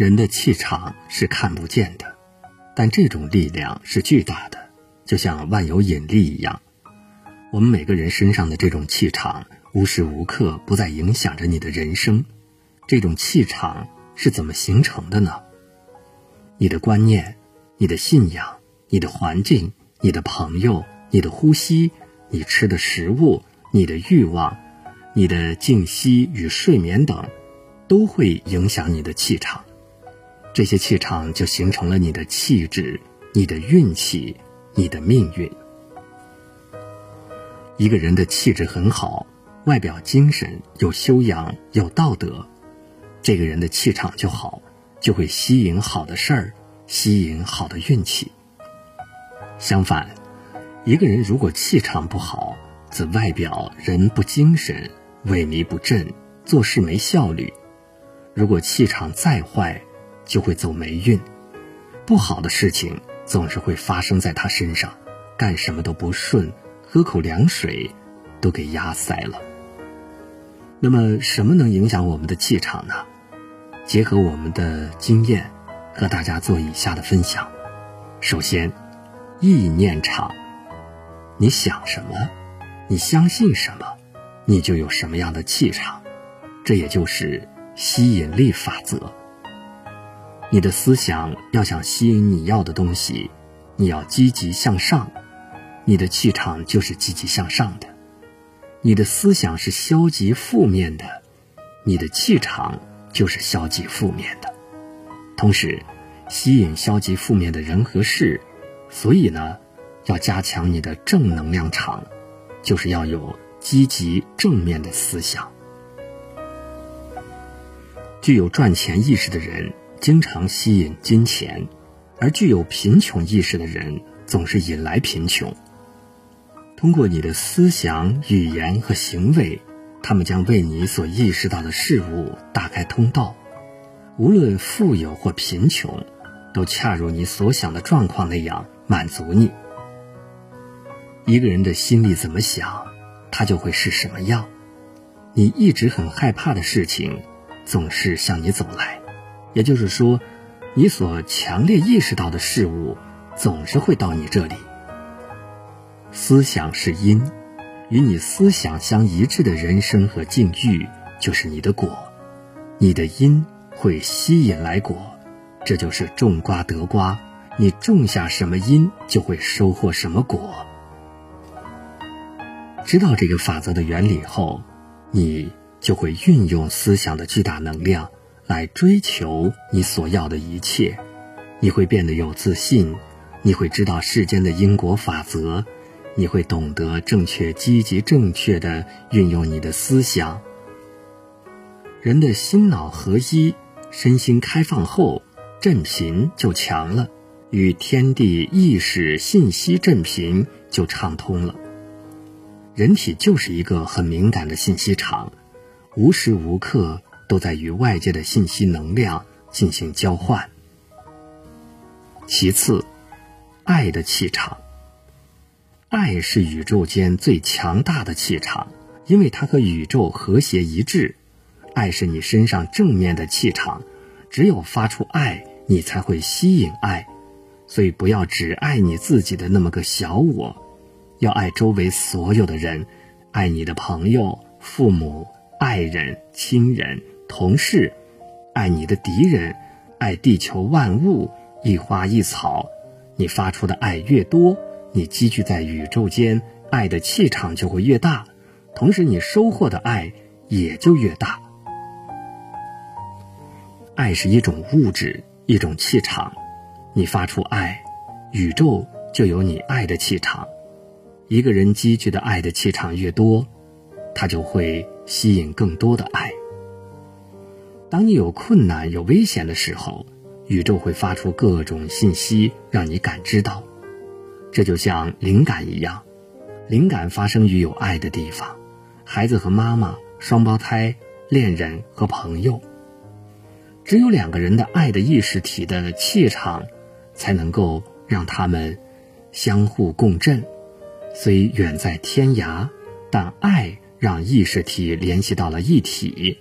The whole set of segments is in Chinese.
人的气场是看不见的，但这种力量是巨大的，就像万有引力一样。我们每个人身上的这种气场，无时无刻不在影响着你的人生。这种气场是怎么形成的呢？你的观念、你的信仰、你的环境、你的朋友、你的呼吸、你吃的食物、你的欲望、你的静息与睡眠等，都会影响你的气场。这些气场就形成了你的气质、你的运气、你的命运。一个人的气质很好，外表精神、有修养、有道德。这个人的气场就好，就会吸引好的事儿，吸引好的运气。相反，一个人如果气场不好，则外表人不精神，萎靡不振，做事没效率。如果气场再坏，就会走霉运，不好的事情总是会发生在他身上，干什么都不顺，喝口凉水都给压塞了。那么，什么能影响我们的气场呢？结合我们的经验，和大家做以下的分享。首先，意念场，你想什么，你相信什么，你就有什么样的气场，这也就是吸引力法则。你的思想要想吸引你要的东西，你要积极向上，你的气场就是积极向上的。你的思想是消极负面的，你的气场。就是消极负面的，同时吸引消极负面的人和事，所以呢，要加强你的正能量场，就是要有积极正面的思想。具有赚钱意识的人经常吸引金钱，而具有贫穷意识的人总是引来贫穷。通过你的思想、语言和行为。他们将为你所意识到的事物打开通道，无论富有或贫穷，都恰如你所想的状况那样满足你。一个人的心里怎么想，他就会是什么样。你一直很害怕的事情，总是向你走来，也就是说，你所强烈意识到的事物，总是会到你这里。思想是因。与你思想相一致的人生和境遇，就是你的果。你的因会吸引来果，这就是种瓜得瓜。你种下什么因，就会收获什么果。知道这个法则的原理后，你就会运用思想的巨大能量来追求你所要的一切。你会变得有自信，你会知道世间的因果法则。你会懂得正确、积极、正确的运用你的思想。人的心脑合一，身心开放后，振频就强了，与天地意识信息振频就畅通了。人体就是一个很敏感的信息场，无时无刻都在与外界的信息能量进行交换。其次，爱的气场。爱是宇宙间最强大的气场，因为它和宇宙和谐一致。爱是你身上正面的气场，只有发出爱，你才会吸引爱。所以不要只爱你自己的那么个小我，要爱周围所有的人，爱你的朋友、父母、爱人、亲人、同事，爱你的敌人，爱地球万物，一花一草。你发出的爱越多。你积聚在宇宙间爱的气场就会越大，同时你收获的爱也就越大。爱是一种物质，一种气场。你发出爱，宇宙就有你爱的气场。一个人积聚的爱的气场越多，他就会吸引更多的爱。当你有困难、有危险的时候，宇宙会发出各种信息，让你感知到。这就像灵感一样，灵感发生于有爱的地方，孩子和妈妈、双胞胎、恋人和朋友。只有两个人的爱的意识体的气场，才能够让他们相互共振。虽远在天涯，但爱让意识体联系到了一体。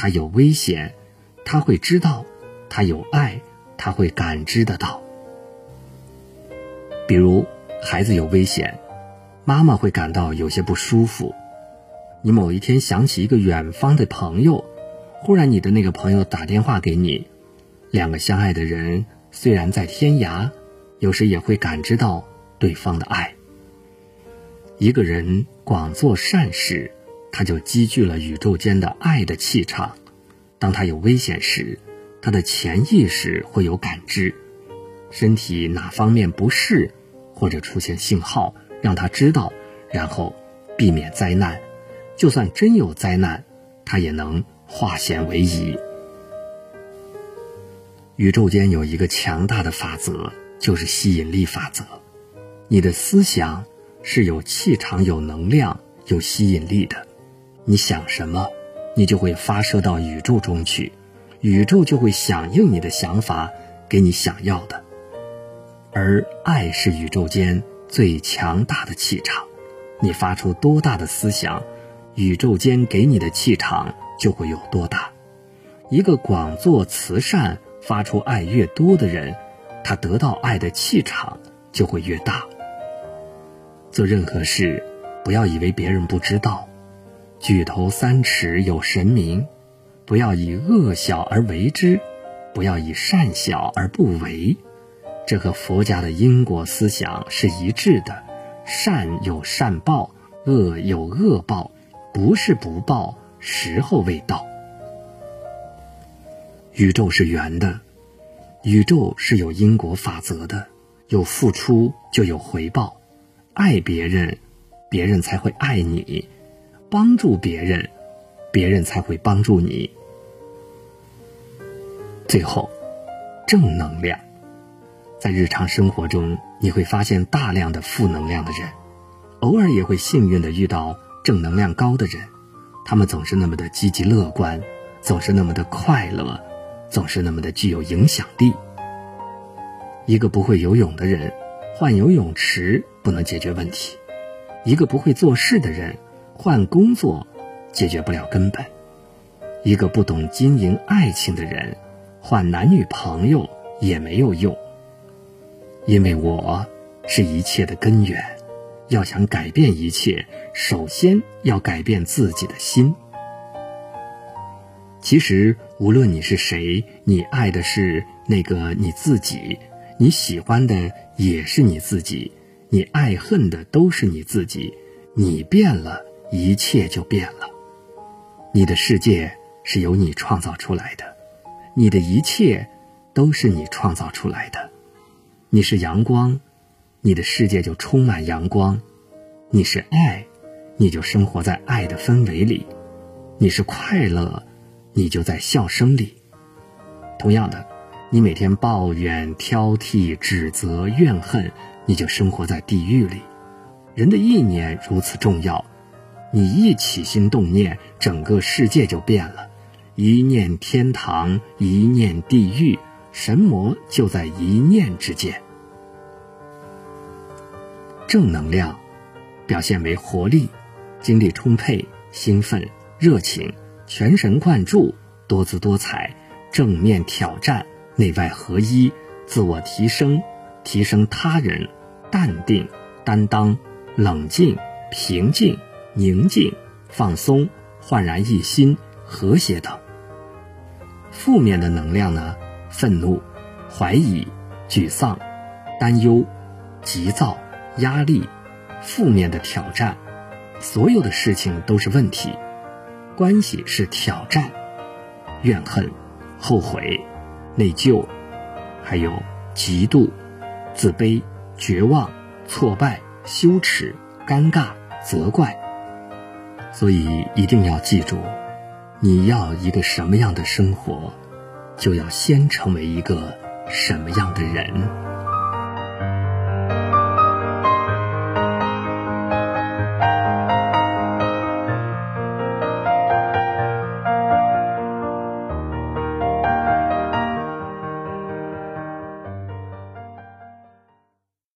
他有危险，他会知道，他有爱，他会感知得到。比如，孩子有危险，妈妈会感到有些不舒服。你某一天想起一个远方的朋友，忽然你的那个朋友打电话给你，两个相爱的人虽然在天涯，有时也会感知到对方的爱。一个人广做善事，他就积聚了宇宙间的爱的气场。当他有危险时，他的潜意识会有感知，身体哪方面不适，或者出现信号，让他知道，然后避免灾难。就算真有灾难，他也能化险为夷。宇宙间有一个强大的法则，就是吸引力法则。你的思想。是有气场、有能量、有吸引力的。你想什么，你就会发射到宇宙中去，宇宙就会响应你的想法，给你想要的。而爱是宇宙间最强大的气场，你发出多大的思想，宇宙间给你的气场就会有多大。一个广做慈善、发出爱越多的人，他得到爱的气场就会越大。做任何事，不要以为别人不知道。举头三尺有神明，不要以恶小而为之，不要以善小而不为。这和佛家的因果思想是一致的。善有善报，恶有恶报，不是不报，时候未到。宇宙是圆的，宇宙是有因果法则的，有付出就有回报。爱别人，别人才会爱你；帮助别人，别人才会帮助你。最后，正能量，在日常生活中，你会发现大量的负能量的人，偶尔也会幸运的遇到正能量高的人。他们总是那么的积极乐观，总是那么的快乐，总是那么的具有影响力。一个不会游泳的人。换游泳池不能解决问题，一个不会做事的人换工作解决不了根本，一个不懂经营爱情的人换男女朋友也没有用。因为我是一切的根源，要想改变一切，首先要改变自己的心。其实无论你是谁，你爱的是那个你自己。你喜欢的也是你自己，你爱恨的都是你自己。你变了，一切就变了。你的世界是由你创造出来的，你的一切都是你创造出来的。你是阳光，你的世界就充满阳光；你是爱，你就生活在爱的氛围里；你是快乐，你就在笑声里。同样的。你每天抱怨、挑剔、指责、怨恨，你就生活在地狱里。人的意念如此重要，你一起心动念，整个世界就变了。一念天堂，一念地狱，神魔就在一念之间。正能量表现为活力、精力充沛、兴奋、热情、全神贯注、多姿多彩、正面挑战。内外合一，自我提升，提升他人，淡定、担当、冷静、平静、宁静、放松、焕然一新、和谐等。负面的能量呢？愤怒、怀疑、沮丧、担忧、急躁、压力、负面的挑战，所有的事情都是问题，关系是挑战，怨恨、后悔。内疚，还有嫉妒、自卑、绝望、挫败、羞耻、尴尬、责怪。所以一定要记住，你要一个什么样的生活，就要先成为一个什么样的人。